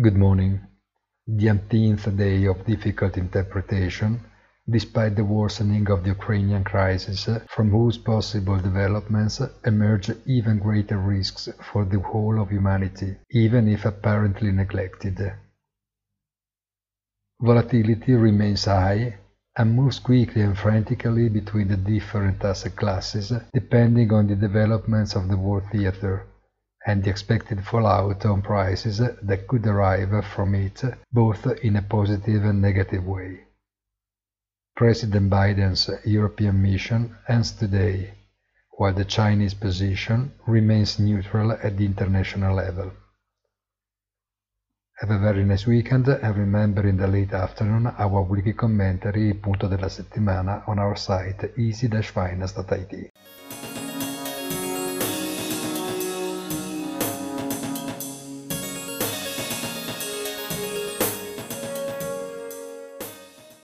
Good morning. The umpteenth day of difficult interpretation, despite the worsening of the Ukrainian crisis, from whose possible developments emerge even greater risks for the whole of humanity, even if apparently neglected. Volatility remains high and moves quickly and frantically between the different asset classes, depending on the developments of the war theater and the expected fallout on prices that could arrive from it, both in a positive and negative way. President Biden's European mission ends today, while the Chinese position remains neutral at the international level. Have a very nice weekend and remember in the late afternoon our weekly commentary punto della settimana on our site easy-finance.it.